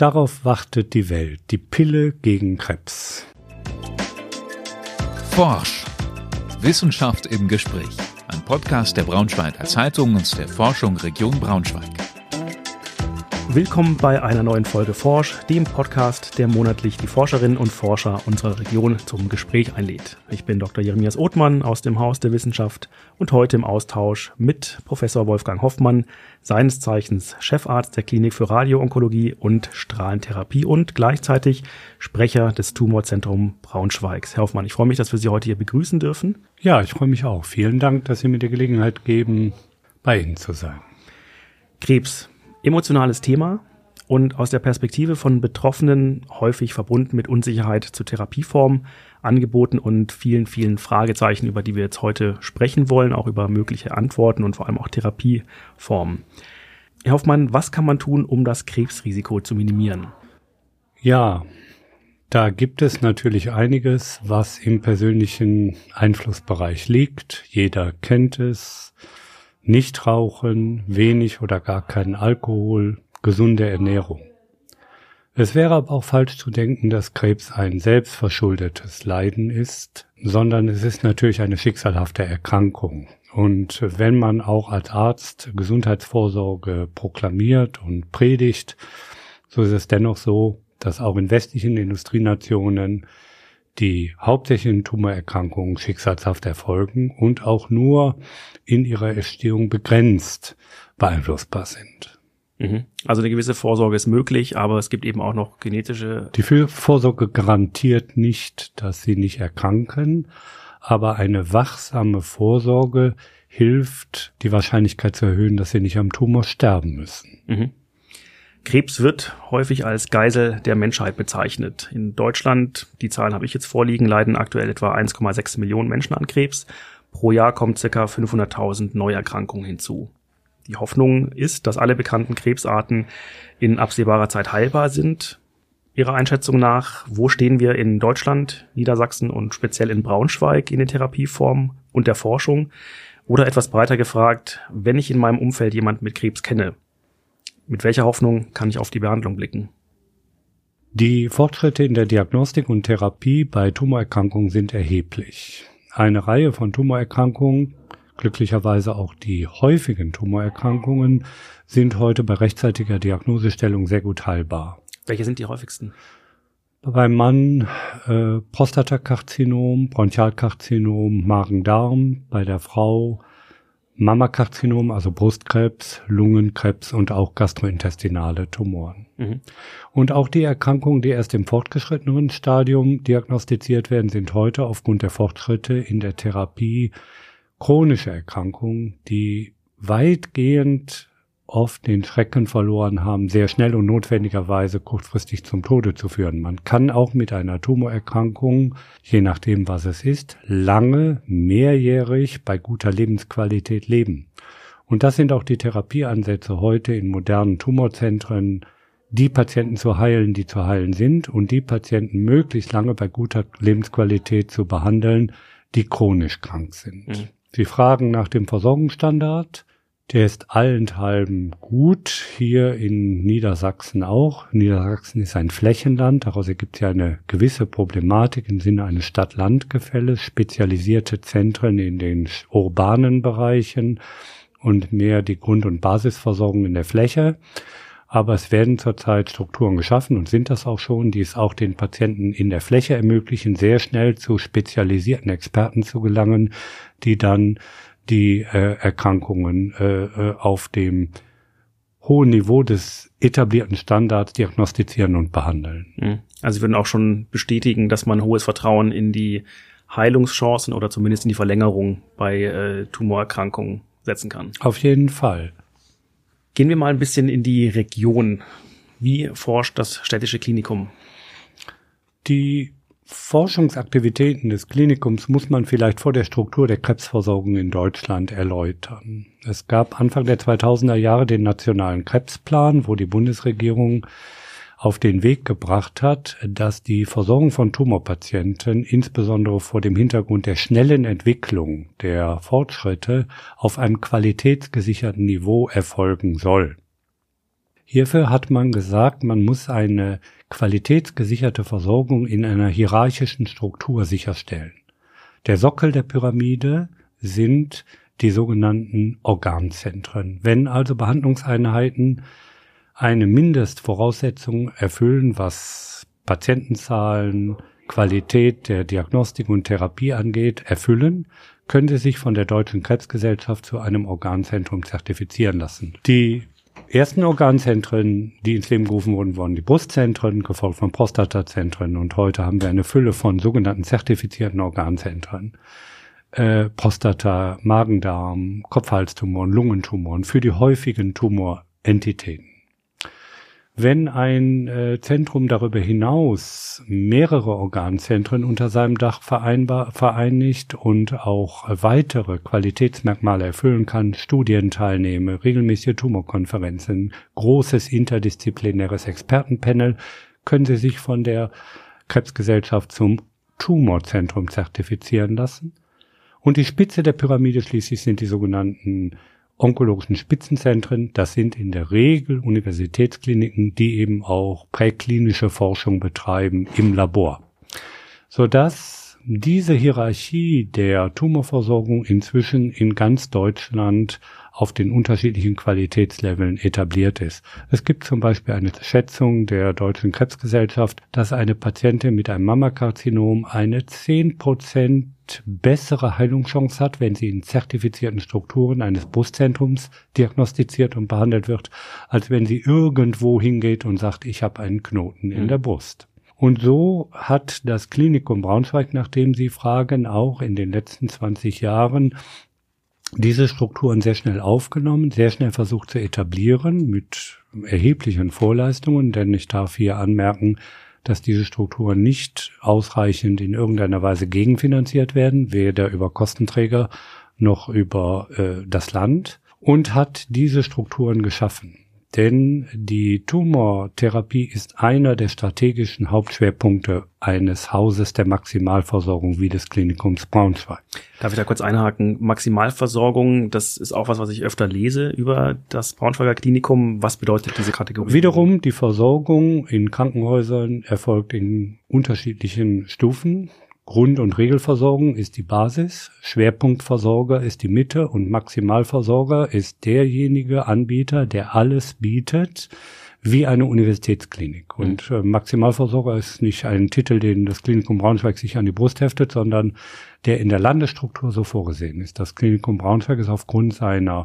Darauf wartet die Welt, die Pille gegen Krebs. Forsch. Wissenschaft im Gespräch. Ein Podcast der Braunschweiger Zeitung und der Forschung Region Braunschweig. Willkommen bei einer neuen Folge Forsch, dem Podcast, der monatlich die Forscherinnen und Forscher unserer Region zum Gespräch einlädt. Ich bin Dr. Jeremias Othmann aus dem Haus der Wissenschaft und heute im Austausch mit Professor Wolfgang Hoffmann, seines Zeichens Chefarzt der Klinik für Radioonkologie und Strahlentherapie und gleichzeitig Sprecher des Tumorzentrum Braunschweigs. Herr Hoffmann, ich freue mich, dass wir Sie heute hier begrüßen dürfen. Ja, ich freue mich auch. Vielen Dank, dass Sie mir die Gelegenheit geben, bei Ihnen zu sein. Krebs emotionales Thema und aus der Perspektive von Betroffenen häufig verbunden mit Unsicherheit zu Therapieformen, Angeboten und vielen, vielen Fragezeichen, über die wir jetzt heute sprechen wollen, auch über mögliche Antworten und vor allem auch Therapieformen. Herr Hoffmann, was kann man tun, um das Krebsrisiko zu minimieren? Ja, da gibt es natürlich einiges, was im persönlichen Einflussbereich liegt. Jeder kennt es. Nicht rauchen, wenig oder gar keinen Alkohol, gesunde Ernährung. Es wäre aber auch falsch zu denken, dass Krebs ein selbstverschuldetes Leiden ist, sondern es ist natürlich eine schicksalhafte Erkrankung. Und wenn man auch als Arzt Gesundheitsvorsorge proklamiert und predigt, so ist es dennoch so, dass auch in westlichen Industrienationen die hauptsächlichen Tumorerkrankungen schicksalshaft erfolgen und auch nur in ihrer Entstehung begrenzt beeinflussbar sind. Mhm. Also eine gewisse Vorsorge ist möglich, aber es gibt eben auch noch genetische. Die Vorsorge garantiert nicht, dass sie nicht erkranken, aber eine wachsame Vorsorge hilft, die Wahrscheinlichkeit zu erhöhen, dass sie nicht am Tumor sterben müssen. Mhm. Krebs wird häufig als Geisel der Menschheit bezeichnet. In Deutschland, die Zahlen habe ich jetzt vorliegen, leiden aktuell etwa 1,6 Millionen Menschen an Krebs. Pro Jahr kommen ca. 500.000 Neuerkrankungen hinzu. Die Hoffnung ist, dass alle bekannten Krebsarten in absehbarer Zeit heilbar sind. Ihrer Einschätzung nach, wo stehen wir in Deutschland, Niedersachsen und speziell in Braunschweig in den Therapieformen und der Forschung? Oder etwas breiter gefragt, wenn ich in meinem Umfeld jemanden mit Krebs kenne, mit welcher Hoffnung kann ich auf die Behandlung blicken? Die Fortschritte in der Diagnostik und Therapie bei Tumorerkrankungen sind erheblich. Eine Reihe von Tumorerkrankungen, glücklicherweise auch die häufigen Tumorerkrankungen, sind heute bei rechtzeitiger Diagnosestellung sehr gut heilbar. Welche sind die häufigsten? Beim Mann äh, Prostatakarzinom, Bronchialkarzinom, Magen-Darm, bei der Frau Mammakarzinom, also Brustkrebs, Lungenkrebs und auch gastrointestinale Tumoren. Mhm. Und auch die Erkrankungen, die erst im fortgeschrittenen Stadium diagnostiziert werden, sind heute aufgrund der Fortschritte in der Therapie chronische Erkrankungen, die weitgehend oft den Schrecken verloren haben, sehr schnell und notwendigerweise kurzfristig zum Tode zu führen. Man kann auch mit einer Tumorerkrankung, je nachdem was es ist, lange, mehrjährig bei guter Lebensqualität leben. Und das sind auch die Therapieansätze heute in modernen Tumorzentren, die Patienten zu heilen, die zu heilen sind und die Patienten möglichst lange bei guter Lebensqualität zu behandeln, die chronisch krank sind. Mhm. Sie fragen nach dem Versorgungsstandard. Der ist allenthalben gut, hier in Niedersachsen auch. Niedersachsen ist ein Flächenland, daraus ergibt sich eine gewisse Problematik im Sinne eines Stadt-Land-Gefälles, spezialisierte Zentren in den urbanen Bereichen und mehr die Grund- und Basisversorgung in der Fläche. Aber es werden zurzeit Strukturen geschaffen und sind das auch schon, die es auch den Patienten in der Fläche ermöglichen, sehr schnell zu spezialisierten Experten zu gelangen, die dann die äh, Erkrankungen äh, äh, auf dem hohen Niveau des etablierten Standards diagnostizieren und behandeln. Mhm. Also Sie würden auch schon bestätigen, dass man hohes Vertrauen in die Heilungschancen oder zumindest in die Verlängerung bei äh, Tumorerkrankungen setzen kann. Auf jeden Fall. Gehen wir mal ein bisschen in die Region. Wie forscht das städtische Klinikum? Die Forschungsaktivitäten des Klinikums muss man vielleicht vor der Struktur der Krebsversorgung in Deutschland erläutern. Es gab Anfang der 2000er Jahre den nationalen Krebsplan, wo die Bundesregierung auf den Weg gebracht hat, dass die Versorgung von Tumorpatienten insbesondere vor dem Hintergrund der schnellen Entwicklung der Fortschritte auf einem qualitätsgesicherten Niveau erfolgen soll. Hierfür hat man gesagt, man muss eine qualitätsgesicherte Versorgung in einer hierarchischen Struktur sicherstellen. Der Sockel der Pyramide sind die sogenannten Organzentren. Wenn also Behandlungseinheiten eine Mindestvoraussetzung erfüllen, was Patientenzahlen, Qualität der Diagnostik und Therapie angeht, erfüllen, können sie sich von der Deutschen Krebsgesellschaft zu einem Organzentrum zertifizieren lassen. Die ersten Organzentren, die ins Leben gerufen wurden, waren die Brustzentren, gefolgt von Prostatazentren und heute haben wir eine Fülle von sogenannten zertifizierten Organzentren. Äh, Prostata, Magendarm, Kopfhalstumoren, Lungentumoren für die häufigen Tumorentitäten. Wenn ein äh, Zentrum darüber hinaus mehrere Organzentren unter seinem Dach vereinbar, vereinigt und auch weitere Qualitätsmerkmale erfüllen kann, Studien teilnehme, regelmäßige Tumorkonferenzen, großes interdisziplinäres Expertenpanel, können Sie sich von der Krebsgesellschaft zum Tumorzentrum zertifizieren lassen. Und die Spitze der Pyramide schließlich sind die sogenannten onkologischen Spitzenzentren. Das sind in der Regel Universitätskliniken, die eben auch präklinische Forschung betreiben im Labor. Sodass diese Hierarchie der Tumorversorgung inzwischen in ganz Deutschland auf den unterschiedlichen Qualitätsleveln etabliert ist. Es gibt zum Beispiel eine Schätzung der Deutschen Krebsgesellschaft, dass eine Patientin mit einem Mammakarzinom eine zehn Prozent bessere Heilungschance hat, wenn sie in zertifizierten Strukturen eines Brustzentrums diagnostiziert und behandelt wird, als wenn sie irgendwo hingeht und sagt, ich habe einen Knoten in mhm. der Brust. Und so hat das Klinikum Braunschweig, nachdem Sie fragen, auch in den letzten 20 Jahren diese Strukturen sehr schnell aufgenommen, sehr schnell versucht zu etablieren mit erheblichen Vorleistungen, denn ich darf hier anmerken, dass diese Strukturen nicht ausreichend in irgendeiner Weise gegenfinanziert werden, weder über Kostenträger noch über äh, das Land und hat diese Strukturen geschaffen. Denn die Tumortherapie ist einer der strategischen Hauptschwerpunkte eines Hauses der Maximalversorgung wie des Klinikums Braunschweig. Darf ich da kurz einhaken? Maximalversorgung, das ist auch was, was ich öfter lese über das Braunschweiger Klinikum. Was bedeutet diese Kategorie? Wiederum, die Versorgung in Krankenhäusern erfolgt in unterschiedlichen Stufen. Grund- und Regelversorgung ist die Basis, Schwerpunktversorger ist die Mitte und Maximalversorger ist derjenige Anbieter, der alles bietet, wie eine Universitätsklinik. Mhm. Und äh, Maximalversorger ist nicht ein Titel, den das Klinikum Braunschweig sich an die Brust heftet, sondern der in der Landesstruktur so vorgesehen ist. Das Klinikum Braunschweig ist aufgrund seiner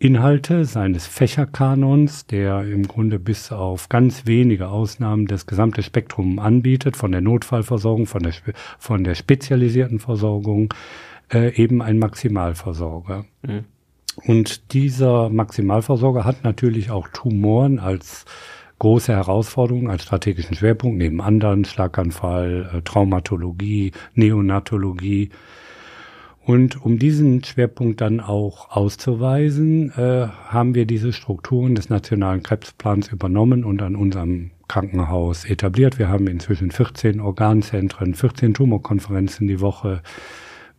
Inhalte seines Fächerkanons, der im Grunde bis auf ganz wenige Ausnahmen das gesamte Spektrum anbietet, von der Notfallversorgung, von der, von der spezialisierten Versorgung, äh, eben ein Maximalversorger. Mhm. Und dieser Maximalversorger hat natürlich auch Tumoren als große Herausforderung, als strategischen Schwerpunkt, neben anderen Schlaganfall, äh, Traumatologie, Neonatologie, und um diesen Schwerpunkt dann auch auszuweisen, äh, haben wir diese Strukturen des Nationalen Krebsplans übernommen und an unserem Krankenhaus etabliert. Wir haben inzwischen 14 Organzentren, 14 Tumorkonferenzen die Woche.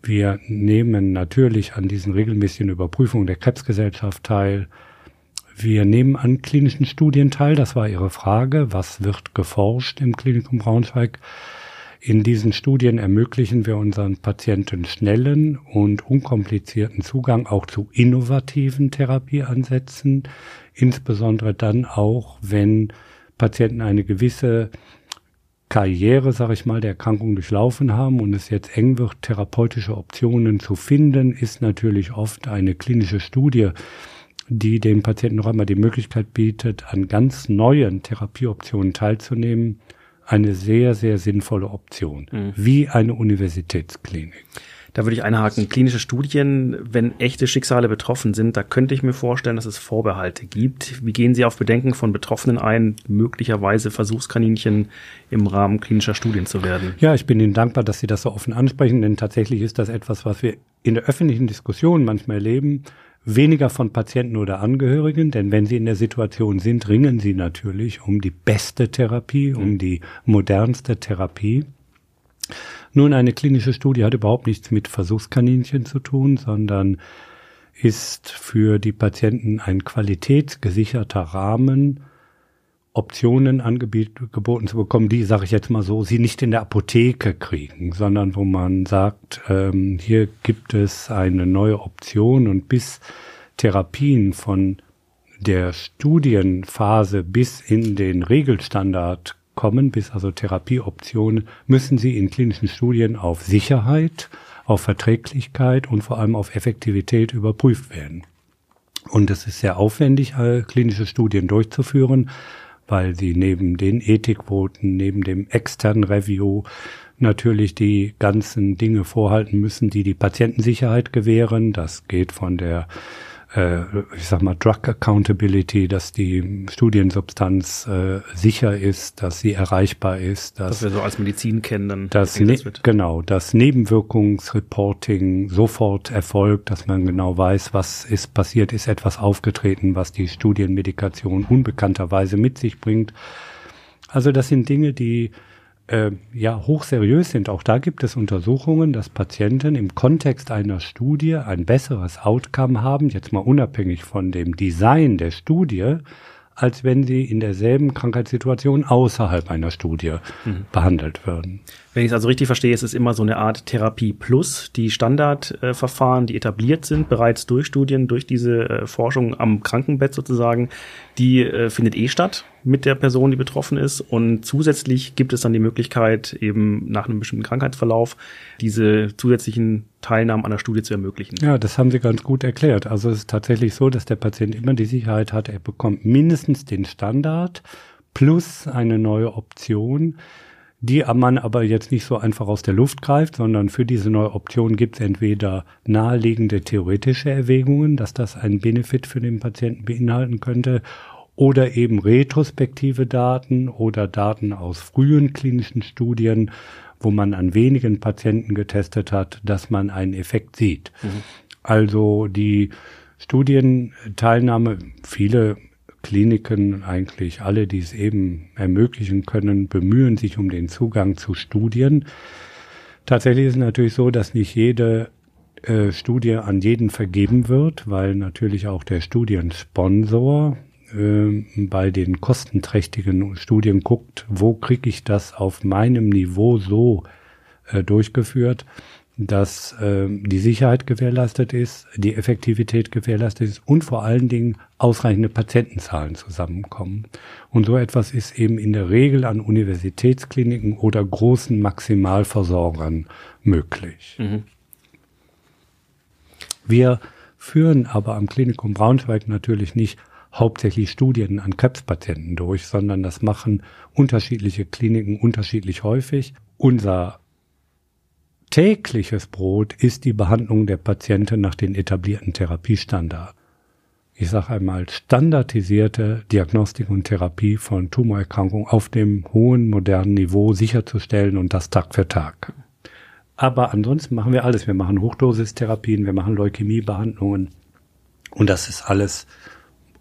Wir nehmen natürlich an diesen regelmäßigen Überprüfungen der Krebsgesellschaft teil. Wir nehmen an klinischen Studien teil. Das war Ihre Frage. Was wird geforscht im Klinikum Braunschweig? In diesen Studien ermöglichen wir unseren Patienten schnellen und unkomplizierten Zugang auch zu innovativen Therapieansätzen, insbesondere dann auch, wenn Patienten eine gewisse Karriere, sage ich mal, der Erkrankung durchlaufen haben und es jetzt eng wird, therapeutische Optionen zu finden, ist natürlich oft eine klinische Studie, die den Patienten noch einmal die Möglichkeit bietet, an ganz neuen Therapieoptionen teilzunehmen eine sehr, sehr sinnvolle Option, mhm. wie eine Universitätsklinik. Da würde ich einhaken. Klinische Studien, wenn echte Schicksale betroffen sind, da könnte ich mir vorstellen, dass es Vorbehalte gibt. Wie gehen Sie auf Bedenken von Betroffenen ein, möglicherweise Versuchskaninchen im Rahmen klinischer Studien zu werden? Ja, ich bin Ihnen dankbar, dass Sie das so offen ansprechen, denn tatsächlich ist das etwas, was wir in der öffentlichen Diskussion manchmal erleben weniger von Patienten oder Angehörigen, denn wenn sie in der Situation sind, ringen sie natürlich um die beste Therapie, um die modernste Therapie. Nun, eine klinische Studie hat überhaupt nichts mit Versuchskaninchen zu tun, sondern ist für die Patienten ein qualitätsgesicherter Rahmen, Optionen angeboten zu bekommen, die, sage ich jetzt mal so, sie nicht in der Apotheke kriegen, sondern wo man sagt, ähm, hier gibt es eine neue Option und bis Therapien von der Studienphase bis in den Regelstandard kommen, bis also Therapieoptionen, müssen sie in klinischen Studien auf Sicherheit, auf Verträglichkeit und vor allem auf Effektivität überprüft werden. Und es ist sehr aufwendig, klinische Studien durchzuführen, weil sie neben den Ethikquoten, neben dem externen Review natürlich die ganzen Dinge vorhalten müssen, die die Patientensicherheit gewähren. Das geht von der äh, ich sag mal, Drug Accountability, dass die Studiensubstanz äh, sicher ist, dass sie erreichbar ist. Dass, dass wir so als Medizin kennen, dann dass ne genau, dass Nebenwirkungsreporting sofort erfolgt, dass man genau weiß, was ist passiert, ist etwas aufgetreten, was die Studienmedikation unbekannterweise mit sich bringt. Also das sind Dinge, die äh, ja hochseriös sind. Auch da gibt es Untersuchungen, dass Patienten im Kontext einer Studie ein besseres Outcome haben, jetzt mal unabhängig von dem Design der Studie, als wenn sie in derselben Krankheitssituation außerhalb einer Studie mhm. behandelt würden. Wenn ich es also richtig verstehe, ist es immer so eine Art Therapie plus die Standardverfahren, äh, die etabliert sind, bereits durch Studien, durch diese äh, Forschung am Krankenbett sozusagen, die äh, findet eh statt mit der Person, die betroffen ist. Und zusätzlich gibt es dann die Möglichkeit, eben nach einem bestimmten Krankheitsverlauf diese zusätzlichen Teilnahmen an der Studie zu ermöglichen. Ja, das haben Sie ganz gut erklärt. Also es ist tatsächlich so, dass der Patient immer die Sicherheit hat, er bekommt mindestens den Standard plus eine neue Option die man aber jetzt nicht so einfach aus der Luft greift, sondern für diese neue Option gibt es entweder naheliegende theoretische Erwägungen, dass das einen Benefit für den Patienten beinhalten könnte, oder eben retrospektive Daten oder Daten aus frühen klinischen Studien, wo man an wenigen Patienten getestet hat, dass man einen Effekt sieht. Mhm. Also die Studienteilnahme, viele Kliniken, eigentlich alle, die es eben ermöglichen können, bemühen sich um den Zugang zu Studien. Tatsächlich ist es natürlich so, dass nicht jede äh, Studie an jeden vergeben wird, weil natürlich auch der Studiensponsor äh, bei den kostenträchtigen Studien guckt, wo kriege ich das auf meinem Niveau so äh, durchgeführt dass äh, die Sicherheit gewährleistet ist, die Effektivität gewährleistet ist und vor allen Dingen ausreichende Patientenzahlen zusammenkommen. Und so etwas ist eben in der Regel an Universitätskliniken oder großen Maximalversorgern möglich. Mhm. Wir führen aber am Klinikum Braunschweig natürlich nicht hauptsächlich Studien an Krebspatienten durch, sondern das machen unterschiedliche Kliniken unterschiedlich häufig. Unser tägliches Brot ist die Behandlung der Patienten nach den etablierten Therapiestandards. Ich sage einmal standardisierte Diagnostik und Therapie von Tumorerkrankungen auf dem hohen modernen Niveau sicherzustellen und das Tag für Tag. Aber ansonsten machen wir alles. Wir machen Hochdosistherapien, wir machen Leukämiebehandlungen und das ist alles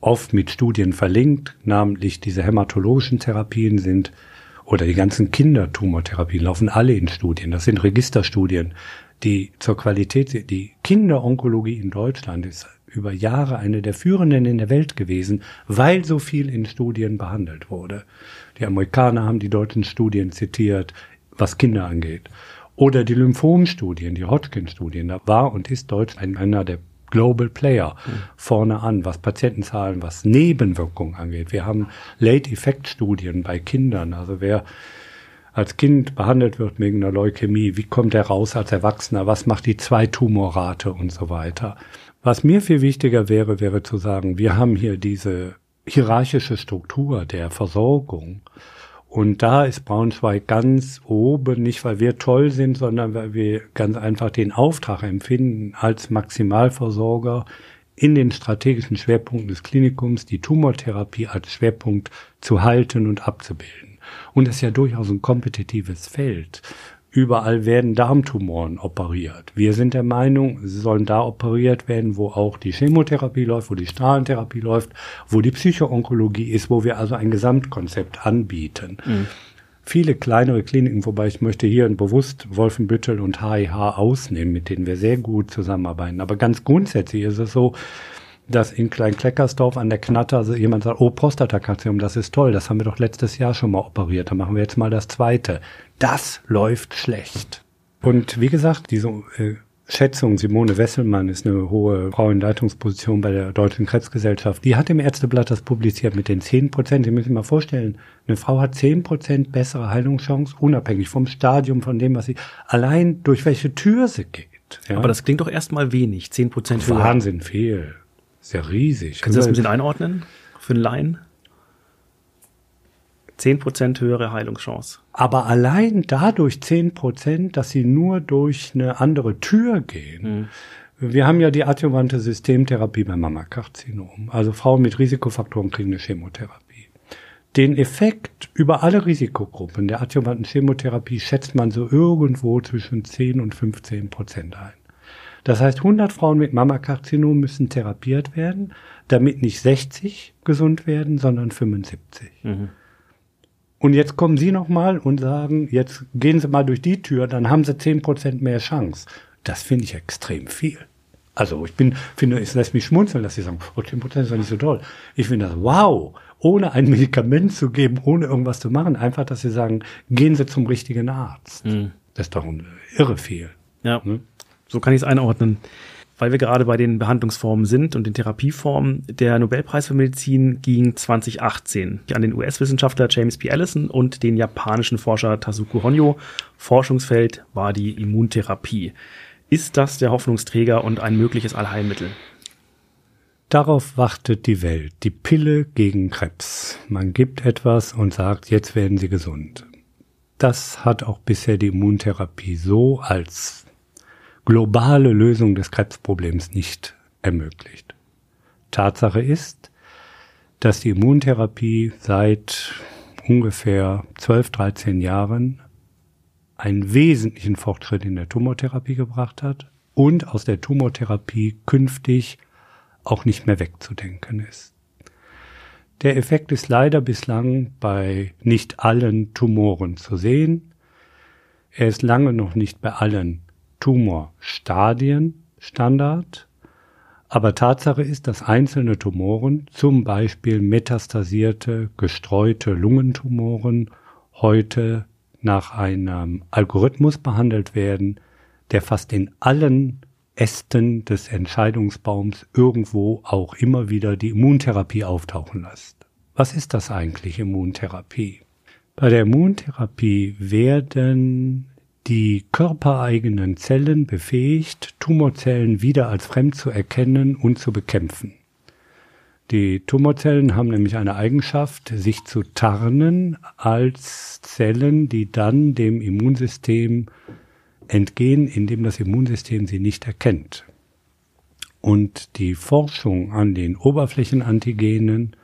oft mit Studien verlinkt. Namentlich diese hämatologischen Therapien sind oder die ganzen Kindertumortherapien laufen alle in Studien. Das sind Registerstudien, die zur Qualität, die Kinderonkologie in Deutschland ist über Jahre eine der führenden in der Welt gewesen, weil so viel in Studien behandelt wurde. Die Amerikaner haben die deutschen Studien zitiert, was Kinder angeht. Oder die Lymphomstudien, die Hodgkin-Studien. Da war und ist Deutschland einer der Global Player mhm. vorne an, was Patientenzahlen, was Nebenwirkungen angeht. Wir haben Late-Effect-Studien bei Kindern. Also wer als Kind behandelt wird wegen einer Leukämie, wie kommt er raus als Erwachsener, was macht die Zweitumorrate und so weiter. Was mir viel wichtiger wäre, wäre zu sagen, wir haben hier diese hierarchische Struktur der Versorgung und da ist Braunschweig ganz oben, nicht weil wir toll sind, sondern weil wir ganz einfach den Auftrag empfinden, als Maximalversorger in den strategischen Schwerpunkten des Klinikums die Tumortherapie als Schwerpunkt zu halten und abzubilden. Und das ist ja durchaus ein kompetitives Feld. Überall werden Darmtumoren operiert. Wir sind der Meinung, sie sollen da operiert werden, wo auch die Chemotherapie läuft, wo die Strahlentherapie läuft, wo die Psychoonkologie ist, wo wir also ein Gesamtkonzept anbieten. Mhm. viele kleinere Kliniken, wobei ich möchte hier bewusst Wolfenbüttel und HIH ausnehmen, mit denen wir sehr gut zusammenarbeiten. Aber ganz grundsätzlich ist es so, dass in Klein-Kleckersdorf an der Knatter also jemand sagt, oh, Prostatakarzinom, das ist toll, das haben wir doch letztes Jahr schon mal operiert, dann machen wir jetzt mal das zweite. Das läuft schlecht. Und wie gesagt, diese äh, Schätzung, Simone Wesselmann ist eine hohe Frau in Leitungsposition bei der Deutschen Krebsgesellschaft, die hat im Ärzteblatt das publiziert mit den 10 Prozent. Sie müssen sich mal vorstellen, eine Frau hat 10 Prozent bessere Heilungschance, unabhängig vom Stadium, von dem, was sie, allein durch welche Tür sie geht. Ja? Aber das klingt doch erstmal wenig, 10 Prozent. Wahnsinn viel. Sehr riesig. Können Sie das ein bisschen einordnen für einen Laien? 10% höhere Heilungschance. Aber allein dadurch 10%, dass sie nur durch eine andere Tür gehen. Mhm. Wir haben ja die adjuvante Systemtherapie beim Mammakarzinom. Also Frauen mit Risikofaktoren kriegen eine Chemotherapie. Den Effekt über alle Risikogruppen der adjuvanten Chemotherapie schätzt man so irgendwo zwischen 10 und 15 Prozent ein. Das heißt, 100 Frauen mit Mammakarzinom müssen therapiert werden, damit nicht 60 gesund werden, sondern 75. Mhm. Und jetzt kommen Sie nochmal und sagen, jetzt gehen Sie mal durch die Tür, dann haben Sie zehn Prozent mehr Chance. Das finde ich extrem viel. Also ich bin, finde, es lässt mich schmunzeln, dass Sie sagen, oh, 10 Prozent ist doch nicht so toll. Ich finde das, wow, ohne ein Medikament zu geben, ohne irgendwas zu machen, einfach, dass Sie sagen, gehen Sie zum richtigen Arzt. Mhm. Das ist doch irre viel. Ja, ne? So kann ich es einordnen weil wir gerade bei den Behandlungsformen sind und den Therapieformen. Der Nobelpreis für Medizin ging 2018 an den US-Wissenschaftler James P. Allison und den japanischen Forscher Tasuku Honyo. Forschungsfeld war die Immuntherapie. Ist das der Hoffnungsträger und ein mögliches Allheilmittel? Darauf wartet die Welt. Die Pille gegen Krebs. Man gibt etwas und sagt, jetzt werden sie gesund. Das hat auch bisher die Immuntherapie so als globale Lösung des Krebsproblems nicht ermöglicht. Tatsache ist, dass die Immuntherapie seit ungefähr 12, 13 Jahren einen wesentlichen Fortschritt in der Tumortherapie gebracht hat und aus der Tumortherapie künftig auch nicht mehr wegzudenken ist. Der Effekt ist leider bislang bei nicht allen Tumoren zu sehen. Er ist lange noch nicht bei allen Tumorstadien Standard, aber Tatsache ist, dass einzelne Tumoren, zum Beispiel metastasierte, gestreute Lungentumoren, heute nach einem Algorithmus behandelt werden, der fast in allen Ästen des Entscheidungsbaums irgendwo auch immer wieder die Immuntherapie auftauchen lässt. Was ist das eigentlich Immuntherapie? Bei der Immuntherapie werden die körpereigenen Zellen befähigt, Tumorzellen wieder als fremd zu erkennen und zu bekämpfen. Die Tumorzellen haben nämlich eine Eigenschaft, sich zu tarnen als Zellen, die dann dem Immunsystem entgehen, indem das Immunsystem sie nicht erkennt. Und die Forschung an den Oberflächenantigenen,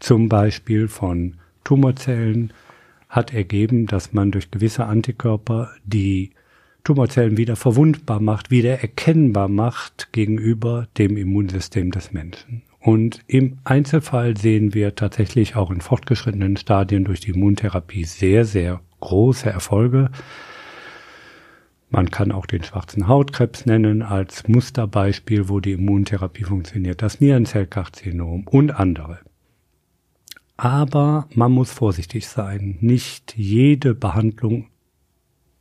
zum Beispiel von Tumorzellen, hat ergeben, dass man durch gewisse Antikörper die Tumorzellen wieder verwundbar macht, wieder erkennbar macht gegenüber dem Immunsystem des Menschen. Und im Einzelfall sehen wir tatsächlich auch in fortgeschrittenen Stadien durch die Immuntherapie sehr, sehr große Erfolge. Man kann auch den schwarzen Hautkrebs nennen als Musterbeispiel, wo die Immuntherapie funktioniert, das Nierenzellkarzinom und andere. Aber man muss vorsichtig sein. Nicht jede Behandlung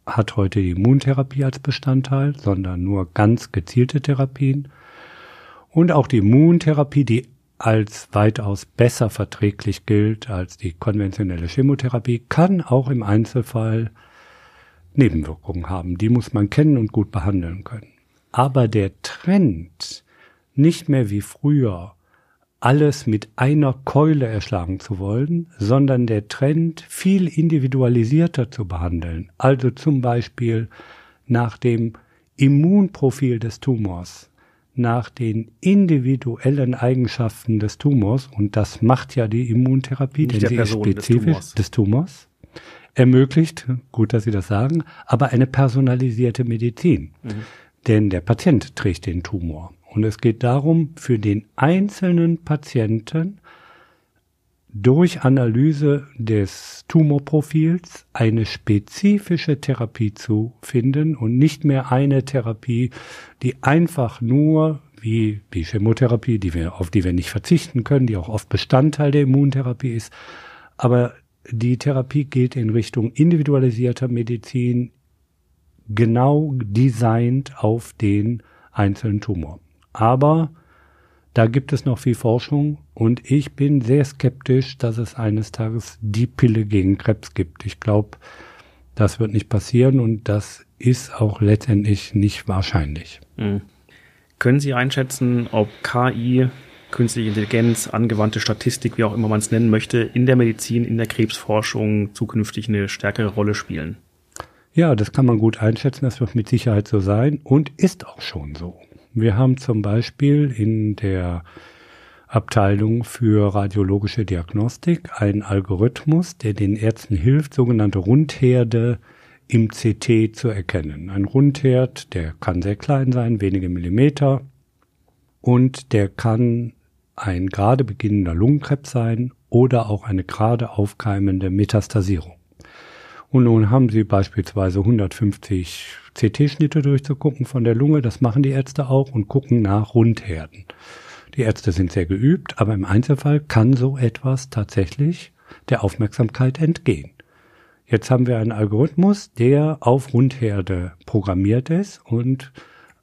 hat heute die Immuntherapie als Bestandteil, sondern nur ganz gezielte Therapien. Und auch die Immuntherapie, die als weitaus besser verträglich gilt als die konventionelle Chemotherapie, kann auch im Einzelfall Nebenwirkungen haben. Die muss man kennen und gut behandeln können. Aber der Trend, nicht mehr wie früher alles mit einer Keule erschlagen zu wollen, sondern der Trend, viel individualisierter zu behandeln. Also zum Beispiel nach dem Immunprofil des Tumors, nach den individuellen Eigenschaften des Tumors, und das macht ja die Immuntherapie, Nicht denn sie ist spezifisch des Tumors. des Tumors, ermöglicht, gut, dass Sie das sagen, aber eine personalisierte Medizin. Mhm. Denn der Patient trägt den Tumor. Und es geht darum, für den einzelnen Patienten durch Analyse des Tumorprofils eine spezifische Therapie zu finden und nicht mehr eine Therapie, die einfach nur wie die Chemotherapie, die wir, auf die wir nicht verzichten können, die auch oft Bestandteil der Immuntherapie ist. Aber die Therapie geht in Richtung individualisierter Medizin, genau designt auf den einzelnen Tumor. Aber da gibt es noch viel Forschung und ich bin sehr skeptisch, dass es eines Tages die Pille gegen Krebs gibt. Ich glaube, das wird nicht passieren und das ist auch letztendlich nicht wahrscheinlich. Mhm. Können Sie einschätzen, ob KI, künstliche Intelligenz, angewandte Statistik, wie auch immer man es nennen möchte, in der Medizin, in der Krebsforschung zukünftig eine stärkere Rolle spielen? Ja, das kann man gut einschätzen. Das wird mit Sicherheit so sein und ist auch schon so. Wir haben zum Beispiel in der Abteilung für radiologische Diagnostik einen Algorithmus, der den Ärzten hilft, sogenannte Rundherde im CT zu erkennen. Ein Rundherd, der kann sehr klein sein, wenige Millimeter, und der kann ein gerade beginnender Lungenkrebs sein oder auch eine gerade aufkeimende Metastasierung. Und nun haben sie beispielsweise 150 CT-Schnitte durchzugucken von der Lunge. Das machen die Ärzte auch und gucken nach Rundherden. Die Ärzte sind sehr geübt, aber im Einzelfall kann so etwas tatsächlich der Aufmerksamkeit entgehen. Jetzt haben wir einen Algorithmus, der auf Rundherde programmiert ist und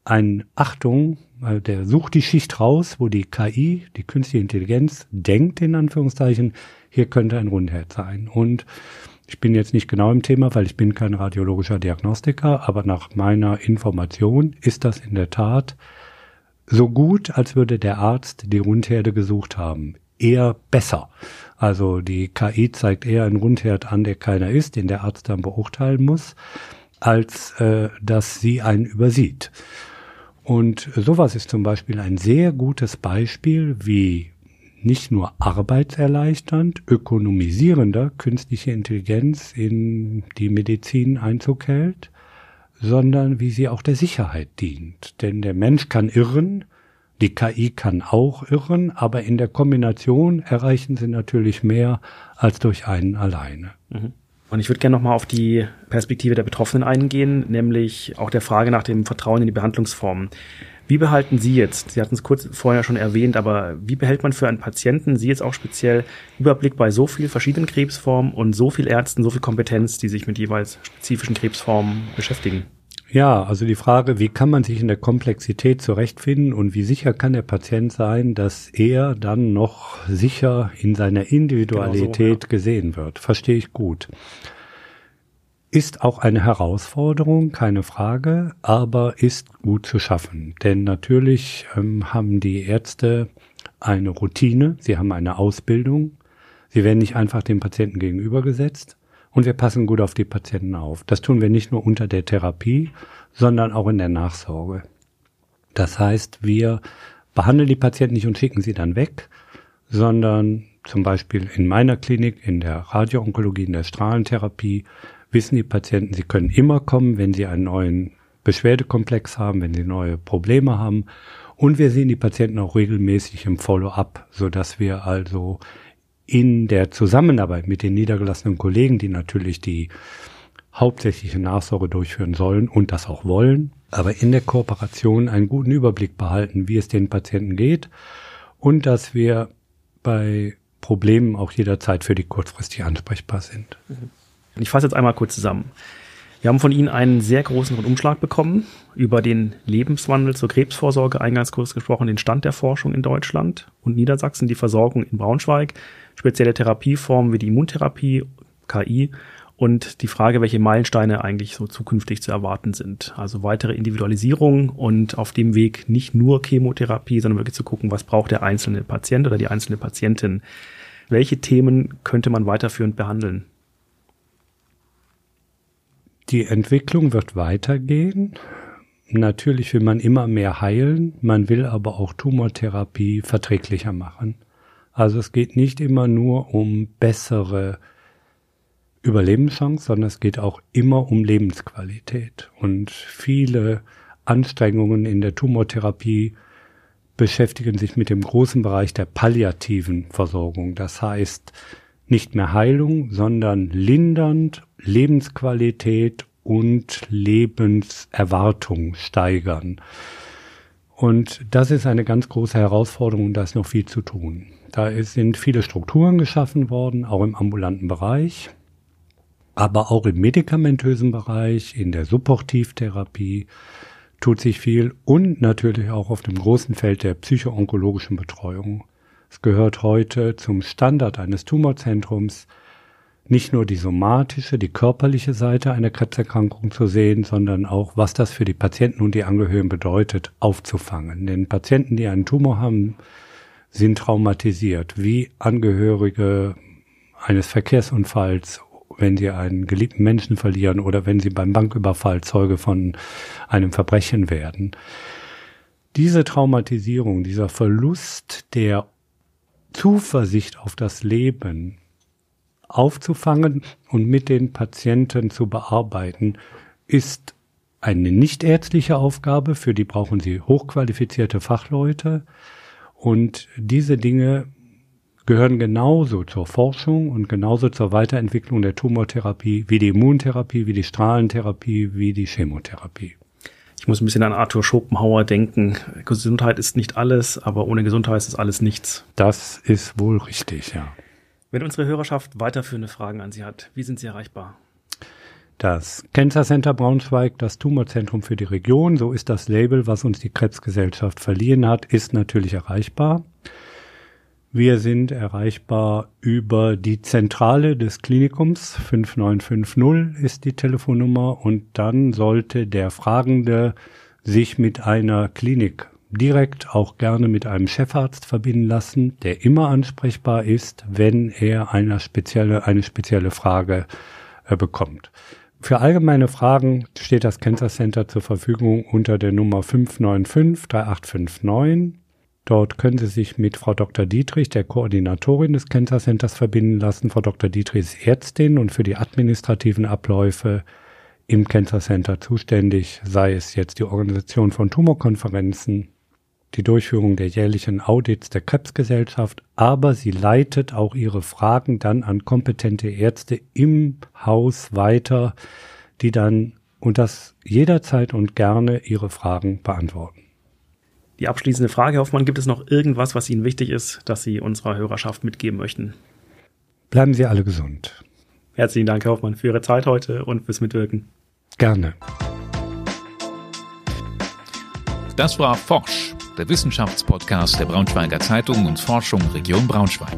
ein Achtung, der sucht die Schicht raus, wo die KI, die künstliche Intelligenz, denkt in Anführungszeichen, hier könnte ein Rundherd sein. Und ich bin jetzt nicht genau im Thema, weil ich bin kein radiologischer Diagnostiker, aber nach meiner Information ist das in der Tat so gut, als würde der Arzt die Rundherde gesucht haben. Eher besser. Also die KI zeigt eher einen Rundherd an, der keiner ist, den der Arzt dann beurteilen muss, als äh, dass sie einen übersieht. Und sowas ist zum Beispiel ein sehr gutes Beispiel, wie nicht nur arbeitserleichternd, ökonomisierender künstliche Intelligenz in die Medizin Einzug hält, sondern wie sie auch der Sicherheit dient. Denn der Mensch kann irren, die KI kann auch irren, aber in der Kombination erreichen sie natürlich mehr als durch einen alleine. Mhm. Und ich würde gerne nochmal auf die Perspektive der Betroffenen eingehen, nämlich auch der Frage nach dem Vertrauen in die Behandlungsformen. Wie behalten Sie jetzt, Sie hatten es kurz vorher schon erwähnt, aber wie behält man für einen Patienten, Sie jetzt auch speziell, Überblick bei so vielen verschiedenen Krebsformen und so viel Ärzten, so viel Kompetenz, die sich mit jeweils spezifischen Krebsformen beschäftigen? Ja, also die Frage, wie kann man sich in der Komplexität zurechtfinden und wie sicher kann der Patient sein, dass er dann noch sicher in seiner Individualität genau so, ja. gesehen wird, verstehe ich gut. Ist auch eine Herausforderung, keine Frage, aber ist gut zu schaffen. Denn natürlich ähm, haben die Ärzte eine Routine, sie haben eine Ausbildung, sie werden nicht einfach dem Patienten gegenübergesetzt und wir passen gut auf die Patienten auf. Das tun wir nicht nur unter der Therapie, sondern auch in der Nachsorge. Das heißt, wir behandeln die Patienten nicht und schicken sie dann weg, sondern zum Beispiel in meiner Klinik, in der Radioonkologie, in der Strahlentherapie, wissen die Patienten, sie können immer kommen, wenn sie einen neuen Beschwerdekomplex haben, wenn sie neue Probleme haben. Und wir sehen die Patienten auch regelmäßig im Follow-up, so dass wir also in der Zusammenarbeit mit den niedergelassenen Kollegen, die natürlich die hauptsächliche Nachsorge durchführen sollen und das auch wollen, aber in der Kooperation einen guten Überblick behalten, wie es den Patienten geht und dass wir bei Problemen auch jederzeit für die kurzfristig ansprechbar sind. Mhm. Ich fasse jetzt einmal kurz zusammen. Wir haben von Ihnen einen sehr großen Rundumschlag bekommen über den Lebenswandel zur Krebsvorsorge, eingangs kurz gesprochen, den Stand der Forschung in Deutschland und Niedersachsen, die Versorgung in Braunschweig, spezielle Therapieformen wie die Immuntherapie, KI und die Frage, welche Meilensteine eigentlich so zukünftig zu erwarten sind. Also weitere Individualisierung und auf dem Weg nicht nur Chemotherapie, sondern wirklich zu gucken, was braucht der einzelne Patient oder die einzelne Patientin. Welche Themen könnte man weiterführend behandeln? Die Entwicklung wird weitergehen. Natürlich will man immer mehr heilen, man will aber auch Tumortherapie verträglicher machen. Also es geht nicht immer nur um bessere Überlebenschancen, sondern es geht auch immer um Lebensqualität. Und viele Anstrengungen in der Tumortherapie beschäftigen sich mit dem großen Bereich der palliativen Versorgung. Das heißt, nicht mehr Heilung, sondern lindernd Lebensqualität und Lebenserwartung steigern. Und das ist eine ganz große Herausforderung und da ist noch viel zu tun. Da sind viele Strukturen geschaffen worden, auch im ambulanten Bereich, aber auch im medikamentösen Bereich, in der Supportivtherapie, tut sich viel und natürlich auch auf dem großen Feld der psychoonkologischen Betreuung. Es gehört heute zum Standard eines Tumorzentrums, nicht nur die somatische, die körperliche Seite einer Krebserkrankung zu sehen, sondern auch, was das für die Patienten und die Angehörigen bedeutet, aufzufangen. Denn Patienten, die einen Tumor haben, sind traumatisiert, wie Angehörige eines Verkehrsunfalls wenn sie einen geliebten Menschen verlieren oder wenn sie beim Banküberfall Zeuge von einem Verbrechen werden. Diese Traumatisierung, dieser Verlust der Zuversicht auf das Leben aufzufangen und mit den Patienten zu bearbeiten, ist eine nichtärztliche Aufgabe, für die brauchen sie hochqualifizierte Fachleute. Und diese Dinge gehören genauso zur Forschung und genauso zur Weiterentwicklung der Tumortherapie wie die Immuntherapie, wie die Strahlentherapie, wie die Chemotherapie. Ich muss ein bisschen an Arthur Schopenhauer denken. Gesundheit ist nicht alles, aber ohne Gesundheit ist alles nichts. Das ist wohl richtig, ja. Wenn unsere Hörerschaft weiterführende Fragen an Sie hat, wie sind Sie erreichbar? Das Cancer Center Braunschweig, das Tumorzentrum für die Region, so ist das Label, was uns die Krebsgesellschaft verliehen hat, ist natürlich erreichbar. Wir sind erreichbar über die Zentrale des Klinikums. 5950 ist die Telefonnummer und dann sollte der Fragende sich mit einer Klinik direkt auch gerne mit einem Chefarzt verbinden lassen, der immer ansprechbar ist, wenn er eine spezielle, eine spezielle Frage äh, bekommt. Für allgemeine Fragen steht das Cancer Center zur Verfügung unter der Nummer 595 3859 Dort können Sie sich mit Frau Dr. Dietrich, der Koordinatorin des Cancer Centers, verbinden lassen. Frau Dr. Dietrich ist Ärztin und für die administrativen Abläufe im Cancer Center zuständig, sei es jetzt die Organisation von Tumorkonferenzen, die Durchführung der jährlichen Audits der Krebsgesellschaft, aber sie leitet auch ihre Fragen dann an kompetente Ärzte im Haus weiter, die dann und das jederzeit und gerne ihre Fragen beantworten. Die abschließende Frage, Herr Hoffmann, gibt es noch irgendwas, was Ihnen wichtig ist, das Sie unserer Hörerschaft mitgeben möchten? Bleiben Sie alle gesund. Herzlichen Dank, Herr Hoffmann, für Ihre Zeit heute und fürs Mitwirken. Gerne. Das war Forsch, der Wissenschaftspodcast der Braunschweiger Zeitung und Forschung Region Braunschweig.